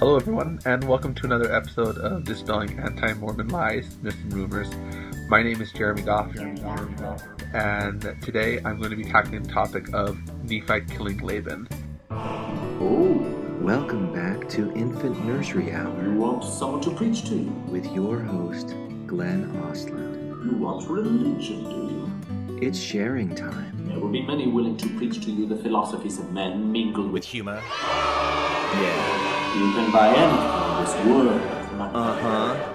Hello, everyone, and welcome to another episode of Dispelling Anti Mormon Lies, Myths, and Rumors. My name is Jeremy Goff, and today I'm going to be tackling the topic of Nephi killing Laban. Oh, welcome back to Infant Nursery Hour. You want someone to preach to you. with your host, Glenn Ostlund. You want religion, do you? It's sharing time. There will be many willing to preach to you the philosophies of men mingled with with humor. Yeah. you can buy anything in this world. Uh huh.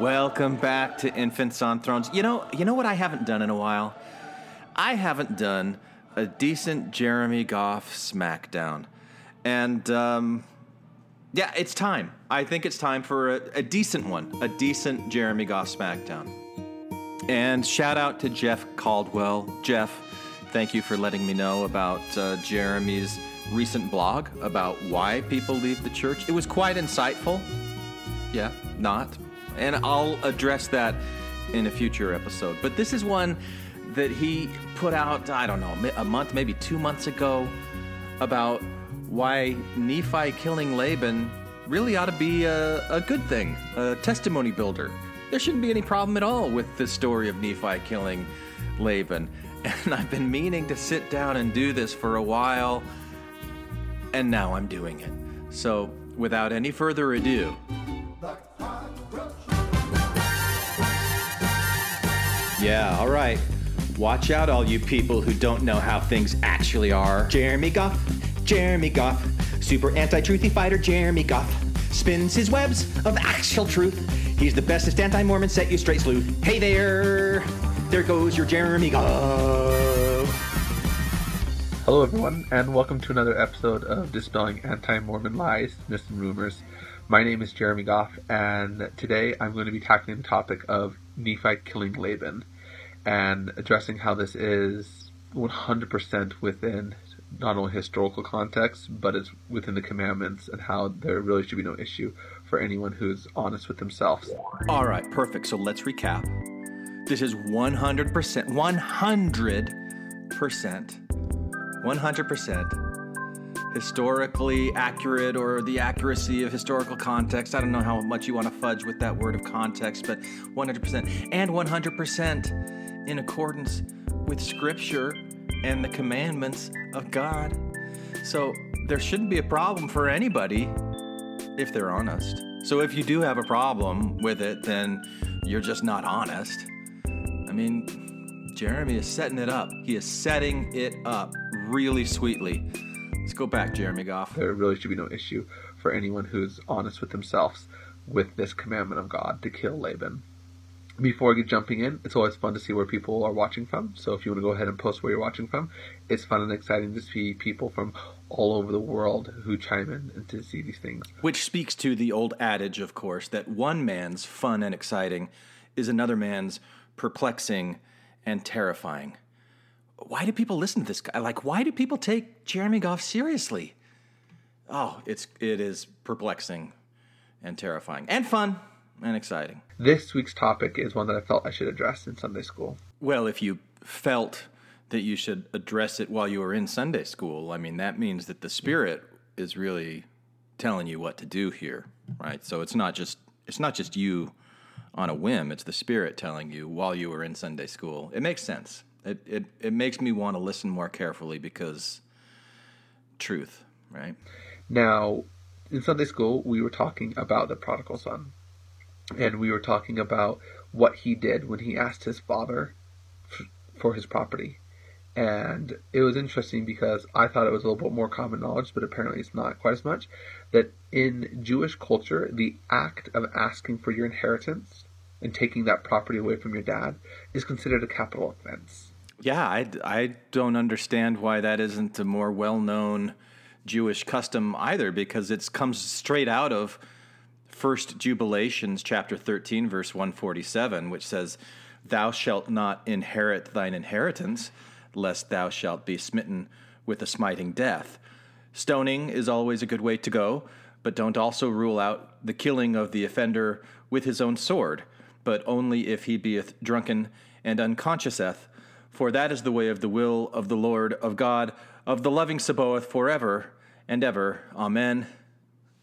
Welcome back to Infants on Thrones. You know, you know what I haven't done in a while. I haven't done a decent Jeremy Goff SmackDown, and um, yeah, it's time. I think it's time for a, a decent one, a decent Jeremy Goff SmackDown. And shout out to Jeff Caldwell. Jeff, thank you for letting me know about uh, Jeremy's recent blog about why people leave the church. It was quite insightful. Yeah, not. And I'll address that in a future episode. But this is one that he put out, I don't know, a month, maybe two months ago, about why Nephi killing Laban really ought to be a, a good thing, a testimony builder. There shouldn't be any problem at all with the story of Nephi killing Laban. And I've been meaning to sit down and do this for a while, and now I'm doing it. So, without any further ado, Yeah, all right. Watch out, all you people who don't know how things actually are. Jeremy Goff, Jeremy Goff, super anti-truthy fighter Jeremy Goff spins his webs of actual truth. He's the bestest anti-Mormon set you straight sleuth. Hey there, there goes your Jeremy Goff. Hello, everyone, and welcome to another episode of Dispelling Anti Mormon Lies, Myths, and Rumors. My name is Jeremy Goff, and today I'm going to be tackling the topic of Nephi killing Laban and addressing how this is 100% within not only historical context, but it's within the commandments and how there really should be no issue for anyone who's honest with themselves. All right, perfect. So let's recap. This is 100%, 100%, 100% historically accurate or the accuracy of historical context. I don't know how much you want to fudge with that word of context, but 100% and 100% in accordance with scripture and the commandments of God. So there shouldn't be a problem for anybody if they're honest. So if you do have a problem with it, then you're just not honest. I mean, Jeremy is setting it up. He is setting it up really sweetly. Let's go back, Jeremy Goff. there really should be no issue for anyone who's honest with themselves with this commandment of God to kill Laban. Before jumping in, it's always fun to see where people are watching from. So if you want to go ahead and post where you're watching from, it's fun and exciting to see people from all over the world who chime in and to see these things. Which speaks to the old adage, of course, that one man's fun and exciting is another man's perplexing and terrifying. Why do people listen to this guy? Like, why do people take Jeremy Goff seriously? Oh, it's it is perplexing and terrifying and fun and exciting. This week's topic is one that I felt I should address in Sunday school. Well, if you felt that you should address it while you were in Sunday school, I mean, that means that the Spirit is really telling you what to do here, right? So it's not just it's not just you on a whim; it's the Spirit telling you while you were in Sunday school. It makes sense. It it it makes me want to listen more carefully because truth, right? Now, in Sunday school, we were talking about the prodigal son. And we were talking about what he did when he asked his father for his property. And it was interesting because I thought it was a little bit more common knowledge, but apparently it's not quite as much. That in Jewish culture, the act of asking for your inheritance and taking that property away from your dad is considered a capital offense. Yeah, I, I don't understand why that isn't a more well known Jewish custom either, because it comes straight out of First Jubilations, chapter 13, verse 147, which says, Thou shalt not inherit thine inheritance, lest thou shalt be smitten with a smiting death. Stoning is always a good way to go, but don't also rule out the killing of the offender with his own sword, but only if he beeth drunken and unconsciouseth, For that is the way of the will of the Lord, of God, of the loving Sabaoth forever and ever. Amen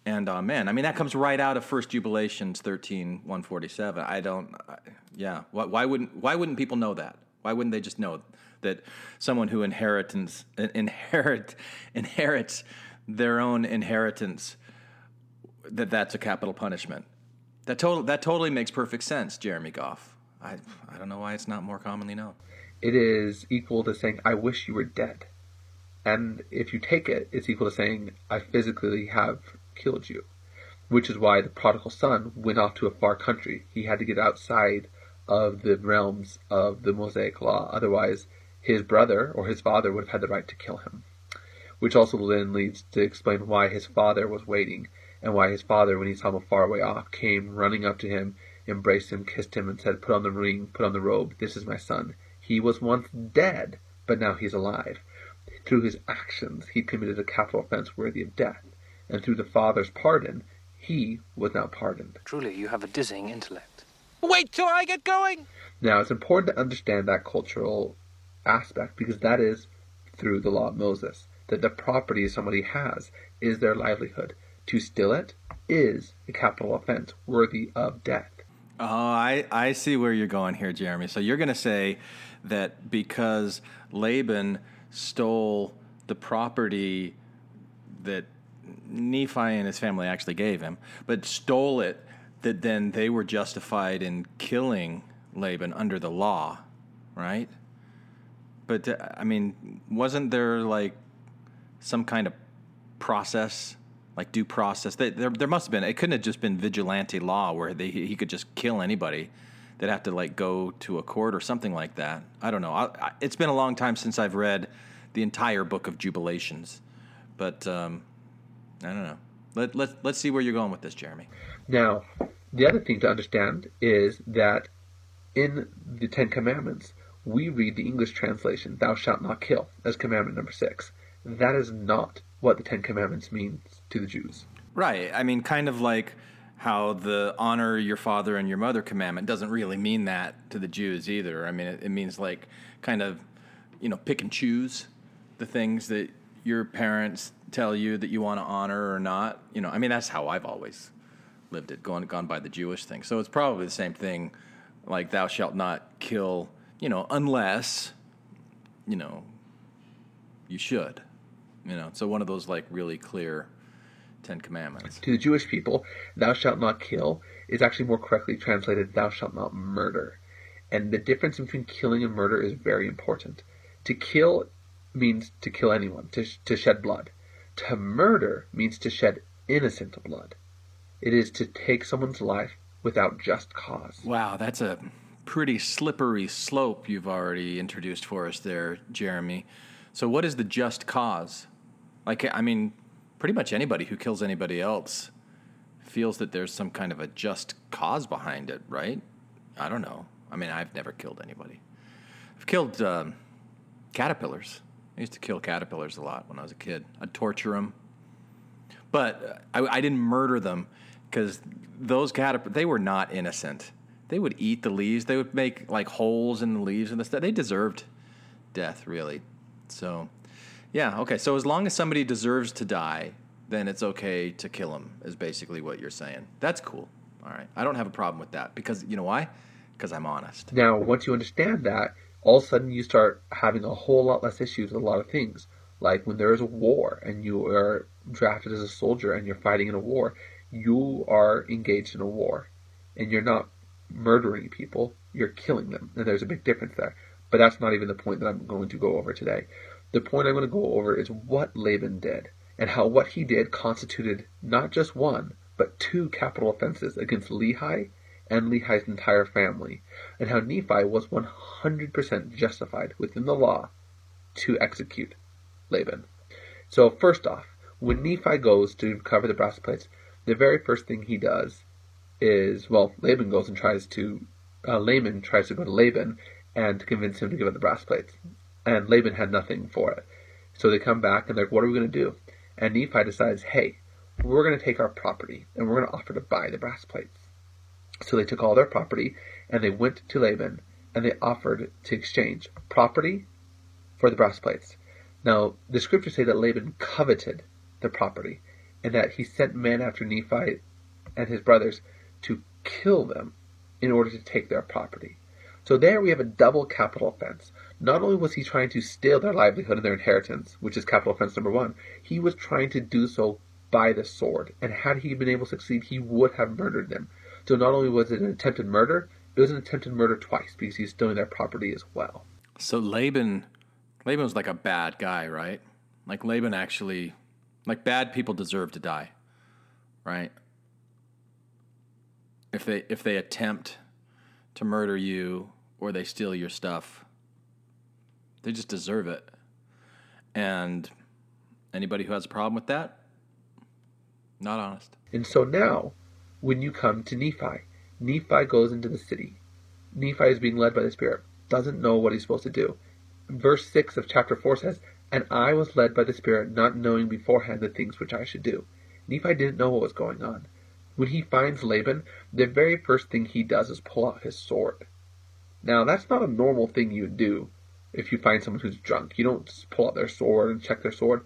and amen. I mean, that comes right out of First Jubilations 13, 147. I don't, I, yeah. Why, why, wouldn't, why wouldn't people know that? Why wouldn't they just know that someone who inheritance, inherit, inherits their own inheritance, that that's a capital punishment? That, total, that totally makes perfect sense, Jeremy Goff. I, I don't know why it's not more commonly known. It is equal to saying, I wish you were dead. And if you take it, it's equal to saying, I physically have killed you. Which is why the prodigal son went off to a far country. He had to get outside of the realms of the Mosaic law. Otherwise, his brother or his father would have had the right to kill him. Which also then leads to explain why his father was waiting, and why his father, when he saw him far away off, came running up to him, embraced him, kissed him, and said, Put on the ring, put on the robe, this is my son. He was once dead, but now he's alive. Through his actions, he committed a capital offense worthy of death and through the Father's pardon, he was now pardoned. Truly, you have a dizzying intellect. Wait till I get going! Now, it's important to understand that cultural aspect because that is through the law of Moses. That the property somebody has is their livelihood. To steal it is a capital offense worthy of death. Oh, I, I see where you're going here, Jeremy. So you're going to say that because Laban stole the property that Nephi and his family actually gave him, but stole it, that then they were justified in killing Laban under the law, right? But uh, I mean, wasn't there like some kind of process, like due process? There, there must have been. It couldn't have just been vigilante law where they, he could just kill anybody. They'd have to like go to a court or something like that. I don't know. I, I, it's been a long time since I've read the entire book of Jubilations, but um, I don't know. Let, let, let's see where you're going with this, Jeremy. Now, the other thing to understand is that in the Ten Commandments, we read the English translation, thou shalt not kill, as commandment number six. That is not what the Ten Commandments means to the Jews. Right. I mean, kind of like how the honor your father and your mother commandment doesn't really mean that to the Jews either. I mean, it, it means like kind of, you know, pick and choose the things that your parents tell you that you want to honor or not. You know, I mean, that's how I've always lived it, gone gone by the Jewish thing. So it's probably the same thing, like thou shalt not kill. You know, unless, you know, you should. You know, so one of those like really clear Ten Commandments. To the Jewish people, thou shalt not kill is actually more correctly translated, thou shalt not murder. And the difference between killing and murder is very important. To kill means to kill anyone, to, to shed blood. To murder means to shed innocent blood. It is to take someone's life without just cause. Wow, that's a pretty slippery slope you've already introduced for us there, Jeremy. So, what is the just cause? Like, I mean, pretty much anybody who kills anybody else feels that there's some kind of a just cause behind it, right? I don't know. I mean, I've never killed anybody. I've killed um, caterpillars. I used to kill caterpillars a lot when I was a kid. I'd torture them, but uh, I, I didn't murder them because those caterpillars they were not innocent. They would eat the leaves. They would make like holes in the leaves and the stuff. They deserved death, really. So, yeah, okay. So as long as somebody deserves to die, then it's okay to kill them. Is basically what you're saying. That's cool. All right, I don't have a problem with that because you know why? Because I'm honest. Now, once you understand that, all of a sudden you start having a whole lot less issues with a lot of things. Like when there is a war and you are drafted as a soldier and you're fighting in a war, you are engaged in a war and you're not murdering people, you're killing them. And there's a big difference there. But that's not even the point that I'm going to go over today. The point I'm going to go over is what Laban did and how what he did constituted not just one, but two capital offenses against Lehi and Lehi's entire family, and how Nephi was 100% justified within the law to execute Laban. So, first off, when Nephi goes to recover the brass plates, the very first thing he does is, well, Laban goes and tries to, uh, Laman tries to go to Laban and convince him to give up the brass plates. And Laban had nothing for it. So they come back and they're like, what are we going to do? And Nephi decides, hey, we're going to take our property and we're going to offer to buy the brass plates. So they took all their property and they went to Laban and they offered to exchange property for the brass plates. Now, the scriptures say that Laban coveted the property and that he sent men after Nephi and his brothers to kill them in order to take their property. So there we have a double capital offense. Not only was he trying to steal their livelihood and their inheritance, which is capital offense number one, he was trying to do so by the sword. And had he been able to succeed, he would have murdered them. So not only was it an attempted murder, it was an attempted murder twice because he's stealing their property as well. So Laban, Laban was like a bad guy, right? Like Laban actually, like bad people deserve to die, right? If they if they attempt to murder you or they steal your stuff, they just deserve it. And anybody who has a problem with that, not honest. And so now, when you come to Nephi, Nephi goes into the city. Nephi is being led by the Spirit, doesn't know what he's supposed to do. Verse 6 of chapter 4 says, And I was led by the Spirit, not knowing beforehand the things which I should do. Nephi didn't know what was going on. When he finds Laban, the very first thing he does is pull out his sword. Now, that's not a normal thing you do if you find someone who's drunk. You don't pull out their sword and check their sword.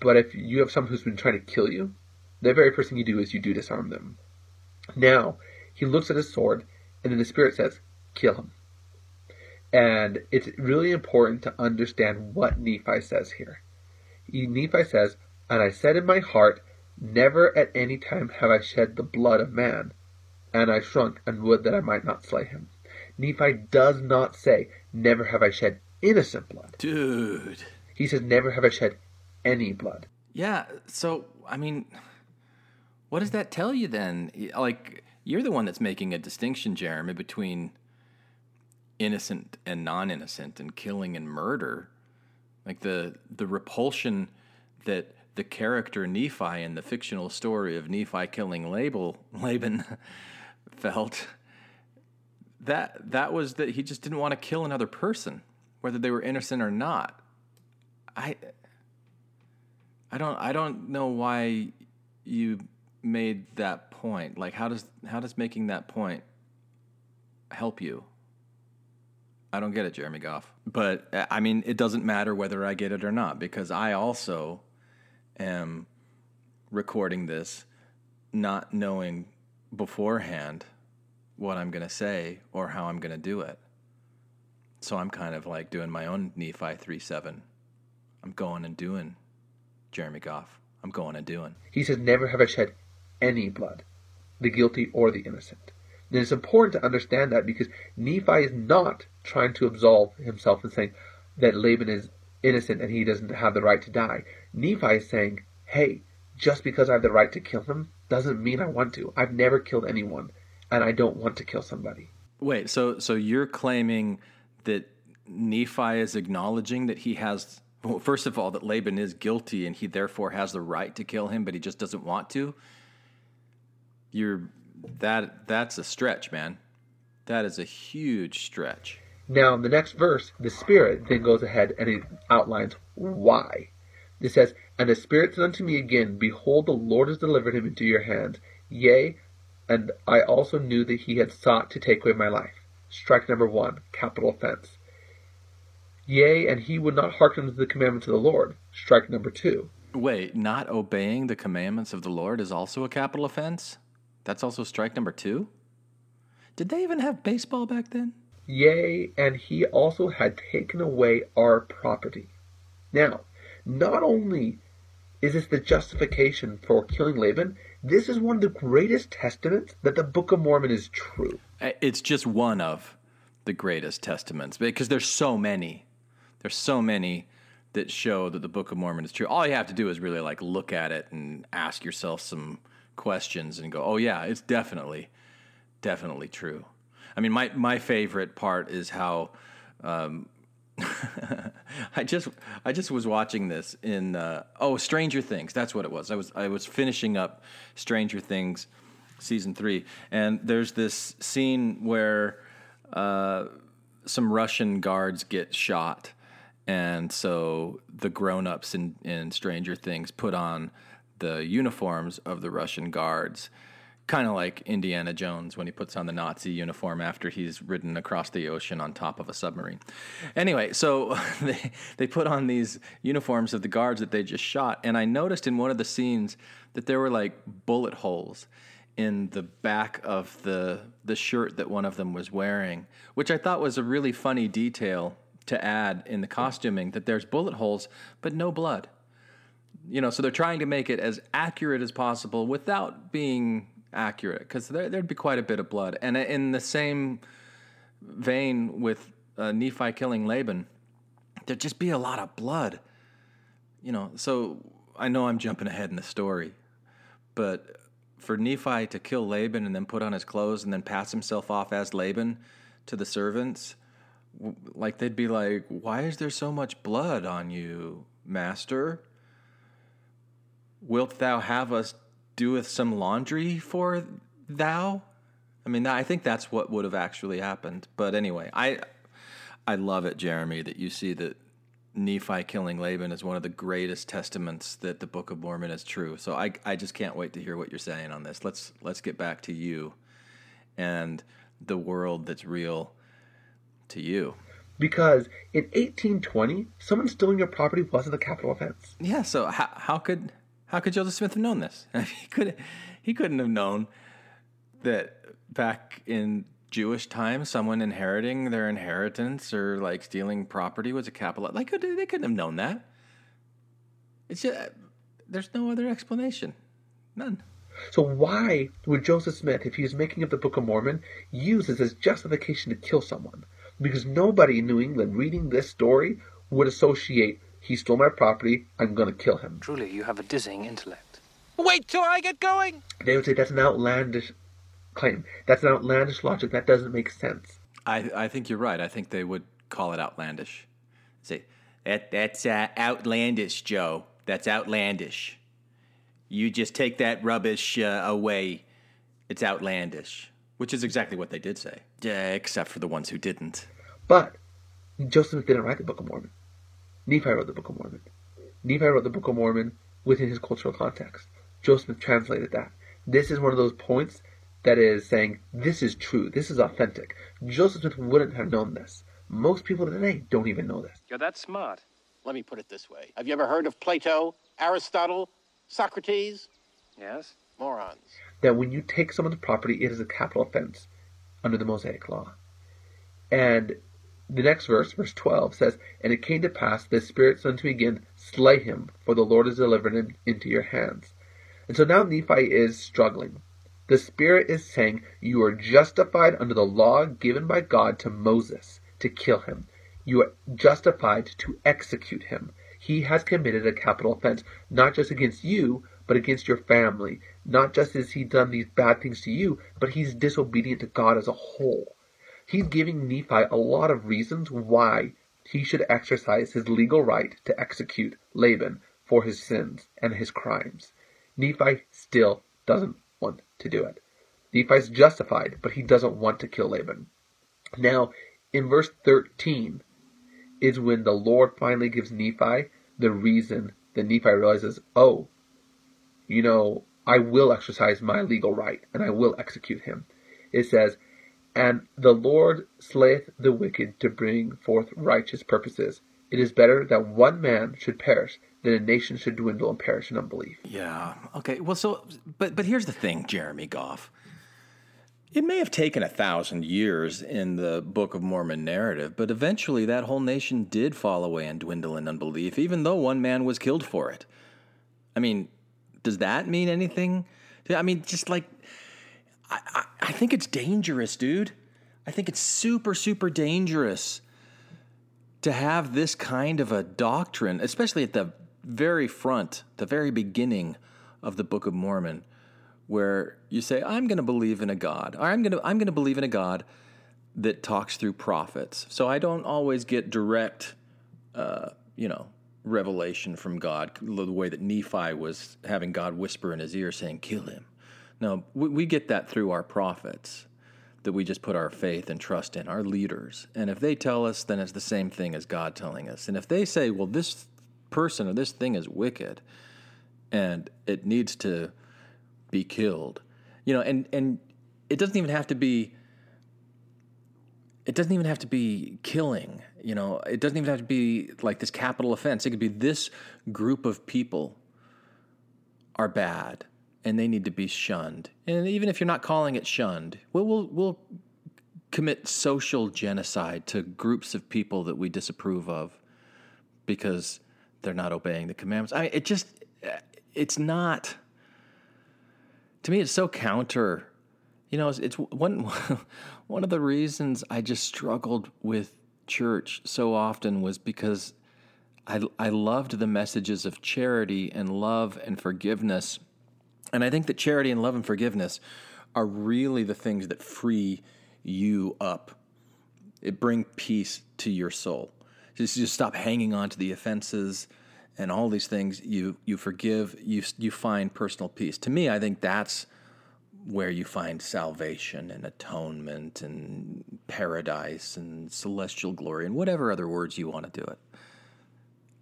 But if you have someone who's been trying to kill you, the very first thing you do is you do disarm them. Now, he looks at his sword, and then the Spirit says, Kill him. And it's really important to understand what Nephi says here. He, Nephi says, And I said in my heart, Never at any time have I shed the blood of man, and I shrunk and would that I might not slay him. Nephi does not say, Never have I shed innocent blood. Dude. He says, Never have I shed any blood. Yeah, so I mean what does that tell you then? Like you're the one that's making a distinction, Jeremy, between innocent and non-innocent and killing and murder. Like the the repulsion that the character Nephi in the fictional story of Nephi killing Label, Laban felt that that was that he just didn't want to kill another person, whether they were innocent or not. I I don't I don't know why you made that point. Like how does how does making that point help you? I don't get it, Jeremy Goff. But uh, I mean, it doesn't matter whether I get it or not because I also am recording this not knowing beforehand what I'm going to say or how I'm going to do it. So I'm kind of like doing my own Nephi 3 7. I'm going and doing Jeremy Goff. I'm going and doing. He says, Never have I shed any blood, the guilty or the innocent. And it's important to understand that because Nephi is not trying to absolve himself and saying that Laban is innocent and he doesn't have the right to die. Nephi is saying, hey, just because I have the right to kill him doesn't mean I want to. I've never killed anyone and I don't want to kill somebody. Wait, so so you're claiming that Nephi is acknowledging that he has well, first of all that Laban is guilty and he therefore has the right to kill him but he just doesn't want to? You're that that's a stretch, man. That is a huge stretch. Now, in the next verse, the Spirit then goes ahead and it outlines why. It says, And the Spirit said unto me again, Behold, the Lord has delivered him into your hands. Yea, and I also knew that he had sought to take away my life. Strike number one, capital offense. Yea, and he would not hearken to the commandments of the Lord. Strike number two. Wait, not obeying the commandments of the Lord is also a capital offense? That's also strike number two? Did they even have baseball back then? Yea, and he also had taken away our property. Now, not only is this the justification for killing Laban, this is one of the greatest testaments that the Book of Mormon is true. It's just one of the greatest testaments because there's so many. There's so many that show that the Book of Mormon is true. All you have to do is really like look at it and ask yourself some questions and go, "Oh yeah, it's definitely definitely true." I mean, my my favorite part is how um, I just I just was watching this in uh, oh Stranger Things. That's what it was. I was I was finishing up Stranger Things season three, and there's this scene where uh, some Russian guards get shot, and so the grown ups in in Stranger Things put on the uniforms of the Russian guards kind of like Indiana Jones when he puts on the Nazi uniform after he's ridden across the ocean on top of a submarine. Anyway, so they they put on these uniforms of the guards that they just shot, and I noticed in one of the scenes that there were like bullet holes in the back of the the shirt that one of them was wearing, which I thought was a really funny detail to add in the costuming that there's bullet holes but no blood. You know, so they're trying to make it as accurate as possible without being accurate because there, there'd be quite a bit of blood. And in the same vein with uh, Nephi killing Laban, there'd just be a lot of blood. You know, so I know I'm jumping ahead in the story, but for Nephi to kill Laban and then put on his clothes and then pass himself off as Laban to the servants, like they'd be like, "Why is there so much blood on you, master? Wilt thou have us doeth some laundry for thou?" I mean, I think that's what would have actually happened. But anyway, I I love it, Jeremy, that you see that Nephi killing Laban is one of the greatest testaments that the Book of Mormon is true. So I I just can't wait to hear what you're saying on this. Let's let's get back to you and the world that's real to you. Because in 1820, someone stealing your property wasn't a capital offense. Yeah. So how how could how could Joseph Smith have known this? he could he couldn't have known that back in Jewish times, someone inheriting their inheritance or like stealing property was a capital. Like they couldn't have known that. It's just, there's no other explanation, none. So why would Joseph Smith, if he was making up the Book of Mormon, use this as justification to kill someone? Because nobody in New England reading this story would associate he stole my property, I'm going to kill him. Truly, you have a dizzying intellect. Wait till I get going. They would say that's an outlandish claim. That's an outlandish logic. That doesn't make sense. I I think you're right. I think they would call it outlandish. Say that that's uh, outlandish, Joe. That's outlandish. You just take that rubbish uh, away. It's outlandish, which is exactly what they did say, uh, except for the ones who didn't. But Joseph didn't write the Book of Mormon. Nephi wrote the Book of Mormon. Nephi wrote the Book of Mormon within his cultural context. Joseph Smith translated that. This is one of those points that is saying this is true, this is authentic. Joseph Smith wouldn't have known this. Most people today don't even know this. You're that smart. Let me put it this way. Have you ever heard of Plato, Aristotle, Socrates? Yes? Morons. That when you take someone's property, it is a capital offense under the Mosaic Law. And the next verse, verse 12, says, And it came to pass, the Spirit said unto me again, Slay him, for the Lord has delivered him into your hands. And so now Nephi is struggling. The Spirit is saying, You are justified under the law given by God to Moses to kill him. You are justified to execute him. He has committed a capital offense, not just against you, but against your family. Not just has he done these bad things to you, but he's disobedient to God as a whole. He's giving Nephi a lot of reasons why he should exercise his legal right to execute Laban for his sins and his crimes. Nephi still doesn't want to do it. Nephi's justified, but he doesn't want to kill Laban. Now, in verse 13 is when the Lord finally gives Nephi the reason that Nephi realizes, oh, you know, I will exercise my legal right and I will execute him. It says, And the Lord slayeth the wicked to bring forth righteous purposes. It is better that one man should perish than a nation should dwindle and perish in unbelief. Yeah. Okay. Well, so, but but here's the thing, Jeremy Goff. It may have taken a thousand years in the Book of Mormon narrative, but eventually that whole nation did fall away and dwindle in unbelief, even though one man was killed for it. I mean, does that mean anything? I mean, just like, I, I, think it's dangerous, dude. I think it's super, super dangerous to have this kind of a doctrine, especially at the very front, the very beginning of the Book of Mormon, where you say, "I'm going to believe in a God," or "I'm going to I'm to believe in a God that talks through prophets." So I don't always get direct, uh, you know, revelation from God, the way that Nephi was having God whisper in his ear, saying, "Kill him." No, we, we get that through our prophets that we just put our faith and trust in, our leaders. And if they tell us, then it's the same thing as God telling us. And if they say, well, this person or this thing is wicked and it needs to be killed, You know, and and it doesn't even have to be it doesn't even have to be killing, you know, it doesn't even have to be like this capital offense. It could be this group of people are bad and they need to be shunned. And even if you're not calling it shunned, we'll, we'll, we'll commit social genocide to groups of people that we disapprove of because they're not obeying the commandments. I mean, it just, it's not, to me, it's so counter. You know, it's, it's one, one of the reasons I just struggled with church so often was because I, I loved the messages of charity and love and forgiveness. And I think that charity and love and forgiveness are really the things that free you up. It bring peace to your soul. Just, just stop hanging on to the offenses and all these things. You you forgive. You you find personal peace. To me, I think that's where you find salvation and atonement and paradise and celestial glory and whatever other words you want to do it.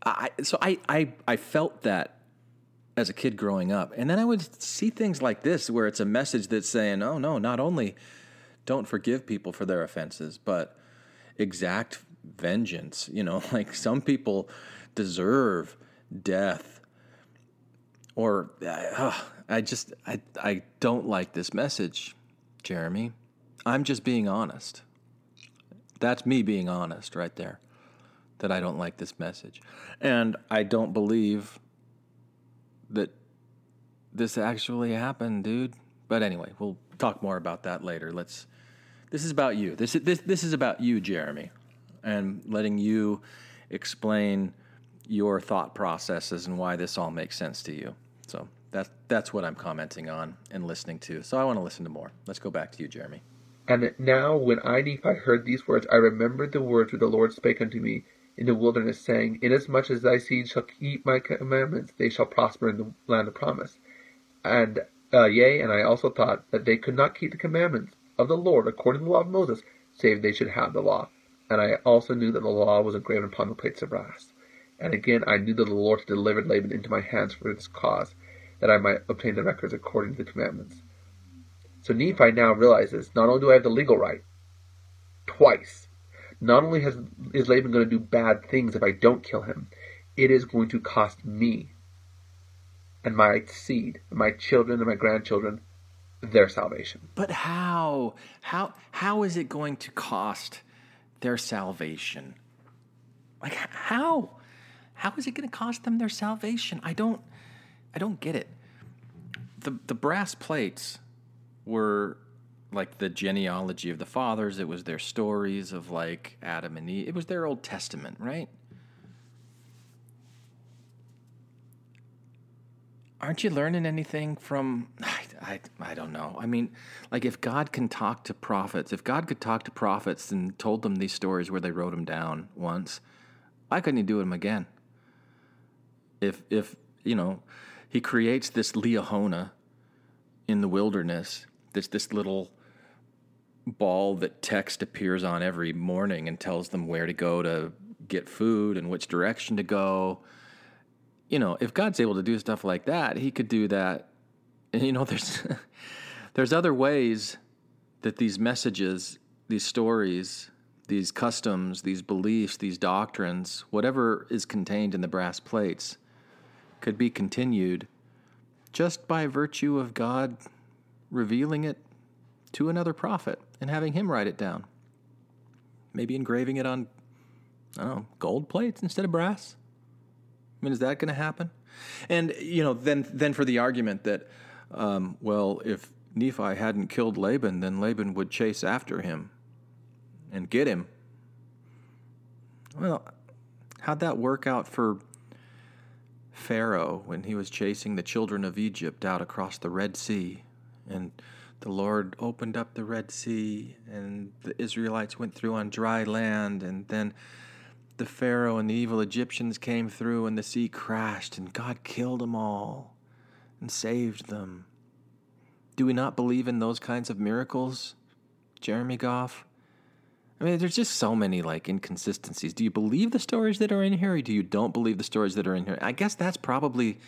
I, so I, I, I felt that as a kid growing up. And then I would see things like this where it's a message that's saying, oh, no, not only don't forgive people for their offenses, but exact vengeance. You know, like some people deserve death. Or uh, I just, I, I don't like this message, Jeremy. I'm just being honest. That's me being honest right there that I don't like this message. And I don't believe that this actually happened, dude. But anyway, we'll talk more about that later. Let's this is about you. This is this this is about you, Jeremy, and letting you explain your thought processes and why this all makes sense to you. So that's that's what I'm commenting on and listening to. So I want to listen to more. Let's go back to you, Jeremy. And now when I Nephi heard these words, I remembered the words which the Lord spake unto me in the wilderness, saying, Inasmuch as thy seed shall keep my commandments, they shall prosper in the land of promise. And uh, yea, and I also thought that they could not keep the commandments of the Lord according to the law of Moses, save they should have the law. And I also knew that the law was engraven upon the plates of brass. And again I knew that the Lord had delivered Laban into my hands for this cause, that I might obtain the records according to the commandments. So Nephi now realizes not only do I have the legal right, twice, not only has, is Laban going to do bad things if I don't kill him, it is going to cost me and my seed, my children and my grandchildren, their salvation. But how? How how is it going to cost their salvation? Like how? How is it going to cost them their salvation? I don't I don't get it. The the brass plates were like the genealogy of the fathers. It was their stories of like Adam and Eve. It was their Old Testament, right? Aren't you learning anything from? I, I, I don't know. I mean, like if God can talk to prophets, if God could talk to prophets and told them these stories where they wrote them down once, why couldn't He do them again? If if you know, He creates this Liahona in the wilderness, this this little ball that text appears on every morning and tells them where to go to get food and which direction to go. You know, if God's able to do stuff like that, he could do that. And you know, there's there's other ways that these messages, these stories, these customs, these beliefs, these doctrines, whatever is contained in the brass plates could be continued just by virtue of God revealing it to another prophet and having him write it down. Maybe engraving it on, I don't know, gold plates instead of brass. I mean, is that going to happen? And you know, then then for the argument that, um, well, if Nephi hadn't killed Laban, then Laban would chase after him and get him. Well, how'd that work out for Pharaoh when he was chasing the children of Egypt out across the Red Sea and the Lord opened up the Red Sea, and the Israelites went through on dry land, and then the Pharaoh and the evil Egyptians came through, and the sea crashed, and God killed them all and saved them. Do we not believe in those kinds of miracles, Jeremy Goff? I mean, there's just so many like inconsistencies. Do you believe the stories that are in here, or do you don't believe the stories that are in here? I guess that's probably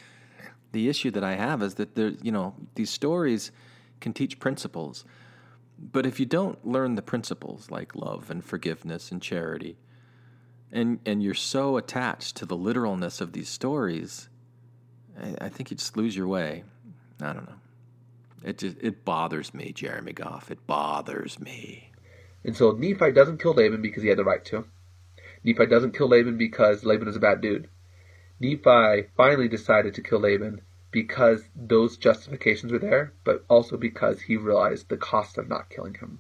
the issue that I have is that there, you know, these stories can teach principles. But if you don't learn the principles like love and forgiveness and charity, and and you're so attached to the literalness of these stories, I, I think you just lose your way. I don't know. It just it bothers me, Jeremy Goff. It bothers me. And so Nephi doesn't kill Laban because he had the right to. Nephi doesn't kill Laban because Laban is a bad dude. Nephi finally decided to kill Laban because those justifications were there, but also because he realized the cost of not killing him.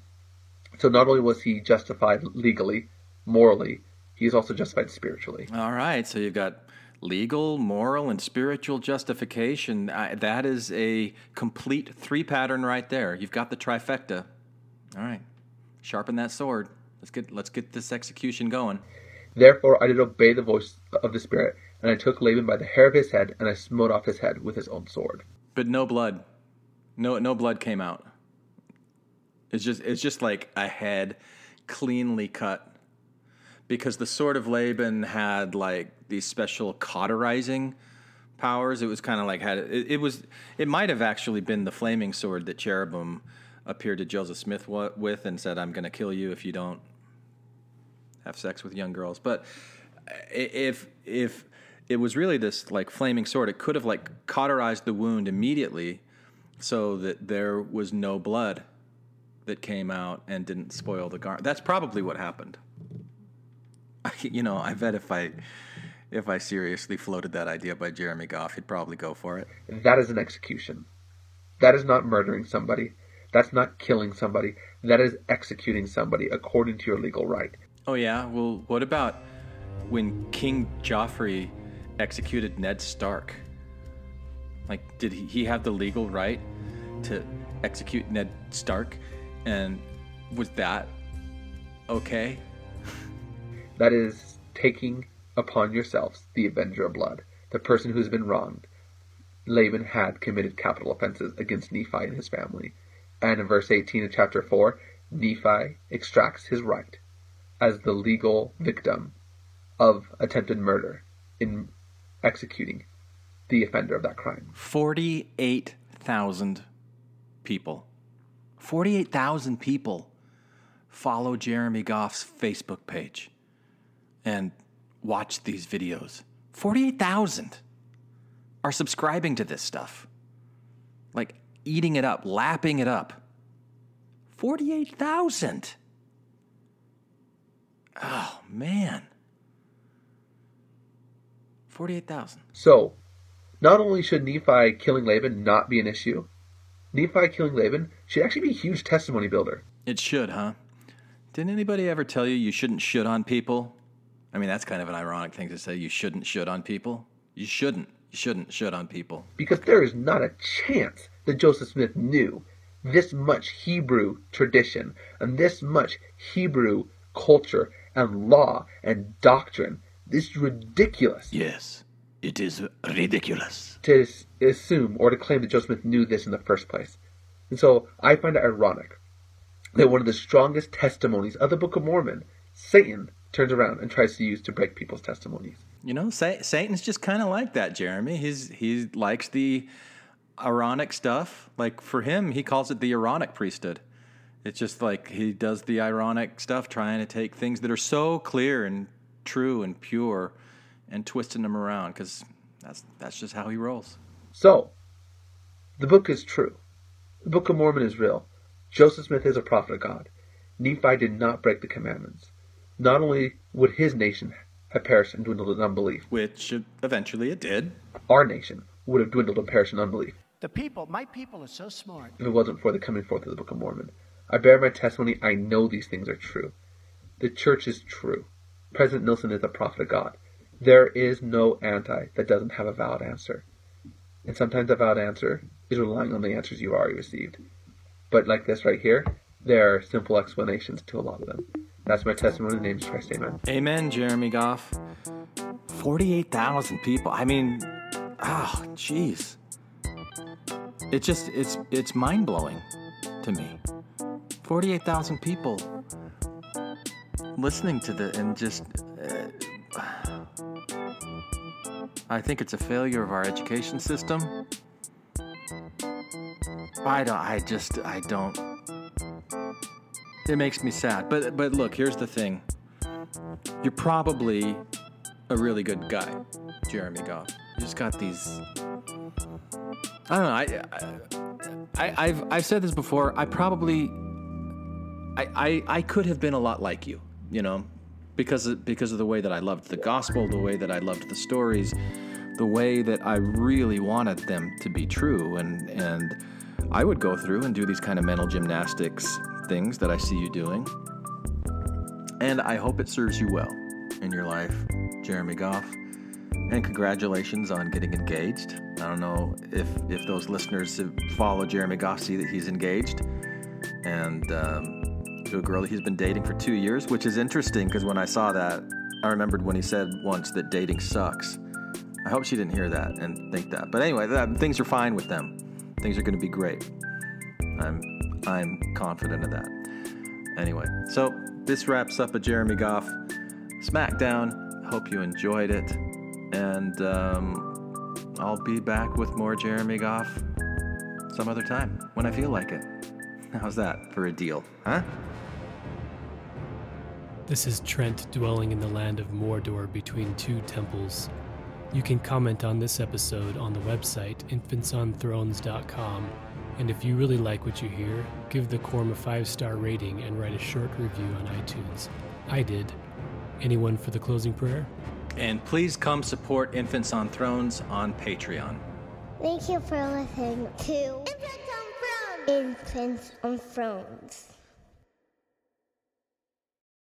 So not only was he justified legally, morally, he is also justified spiritually. All right, so you've got legal, moral, and spiritual justification. I, that is a complete three pattern right there. You've got the trifecta. All right, sharpen that sword. Let's get let's get this execution going. Therefore I did obey the voice of the Spirit, and I took Laban by the hair of his head, and I smote off his head with his own sword. But no blood. No no blood came out. It's just it's just like a head cleanly cut. Because the sword of Laban had like these special cauterizing powers. It was kind of like had it, it was it might have actually been the flaming sword that cherubim appeared to Joseph Smith with and said, "I'm going to kill you if you don't have sex with young girls." But if if it was really this like flaming sword, it could have like cauterized the wound immediately, so that there was no blood that came out and didn't spoil the garment. That's probably what happened. you know, I bet if I if I seriously floated that idea by Jeremy Goff, he'd probably go for it. That is an execution. That is not murdering somebody. That's not killing somebody. That is executing somebody according to your legal right. Oh yeah. Well, what about when King Joffrey executed Ned Stark? Like, did he, he have the legal right to execute Ned Stark? And was that okay? That is taking upon yourselves the avenger of blood, the person who has been wronged. Laban had committed capital offenses against Nephi and his family. And in verse 18 of chapter 4, Nephi extracts his right as the legal victim of attempted murder in executing the offender of that crime. 48,000 people. 48,000 people follow Jeremy Goff's Facebook page and watch these videos. 48,000 are subscribing to this stuff. Like eating it up, lapping it up. 48,000. Oh, man. 48,000. So, not only should Nephi killing Laban not be an issue, Nephi killing Laban should actually be a huge testimony builder. It should, huh? Didn't anybody ever tell you you shouldn't should on people? I mean, that's kind of an ironic thing to say. You shouldn't should on people. You shouldn't. You shouldn't should on people. Because there is not a chance that Joseph Smith knew this much Hebrew tradition and this much Hebrew culture and law and doctrine. This is ridiculous Yes, it is ridiculous. to assume or to claim that Joseph Smith knew this in the first place. And so I find it ironic that one of the strongest testimonies of the Book of Mormon, Satan, turns around and tries to use to break people's testimonies. You know, Sa- Satan's just kind of like that, Jeremy. He's he likes the ironic stuff. Like for him, he calls it the ironic priesthood. It's just like he does the ironic stuff, trying to take things that are so clear and true and pure, and twisting them around because that's that's just how he rolls. So, the book is true. The Book of Mormon is real. Joseph Smith is a prophet of God. Nephi did not break the commandments. Not only would his nation have perished and dwindled in unbelief, Which eventually it did. our nation would have dwindled and perished in unbelief The people, my people are so smart. if it wasn't for the coming forth of the Book of Mormon. I bear my testimony. I know these things are true. The church is true. President Nelson is a prophet of God. There is no anti that doesn't have a valid answer. And sometimes a valid answer is relying on the answers you've already received. But like this right here, there are simple explanations to a lot of them. That's my testimony the name Christ. Amen. Amen, Jeremy Goff. 48,000 people. I mean, oh, jeez. It just, it's, it's mind blowing to me. 48,000 people listening to the, and just, uh, I think it's a failure of our education system. I don't. I just. I don't. It makes me sad. But but look, here's the thing. You're probably a really good guy, Jeremy Goff. You just got these. I don't know. I, I, I I've I've said this before. I probably. I, I I could have been a lot like you, you know, because of, because of the way that I loved the gospel, the way that I loved the stories, the way that I really wanted them to be true, and and I would go through and do these kind of mental gymnastics things that I see you doing, and I hope it serves you well in your life, Jeremy Goff. And congratulations on getting engaged. I don't know if if those listeners have followed Jeremy Goff see that he's engaged, and. Um, to a girl he's been dating for two years, which is interesting because when I saw that, I remembered when he said once that dating sucks. I hope she didn't hear that and think that. But anyway, that, things are fine with them. Things are going to be great. I'm I'm confident of that. Anyway, so this wraps up a Jeremy Goff SmackDown. Hope you enjoyed it, and um, I'll be back with more Jeremy Goff some other time when I feel like it. How's that for a deal, huh? This is Trent dwelling in the land of Mordor between two temples. You can comment on this episode on the website infantsonthrones.com, and if you really like what you hear, give the Quorum a five star rating and write a short review on iTunes. I did. Anyone for the closing prayer? And please come support Infants on Thrones on Patreon. Thank you for listening to Infants on Thrones. Infants on Thrones.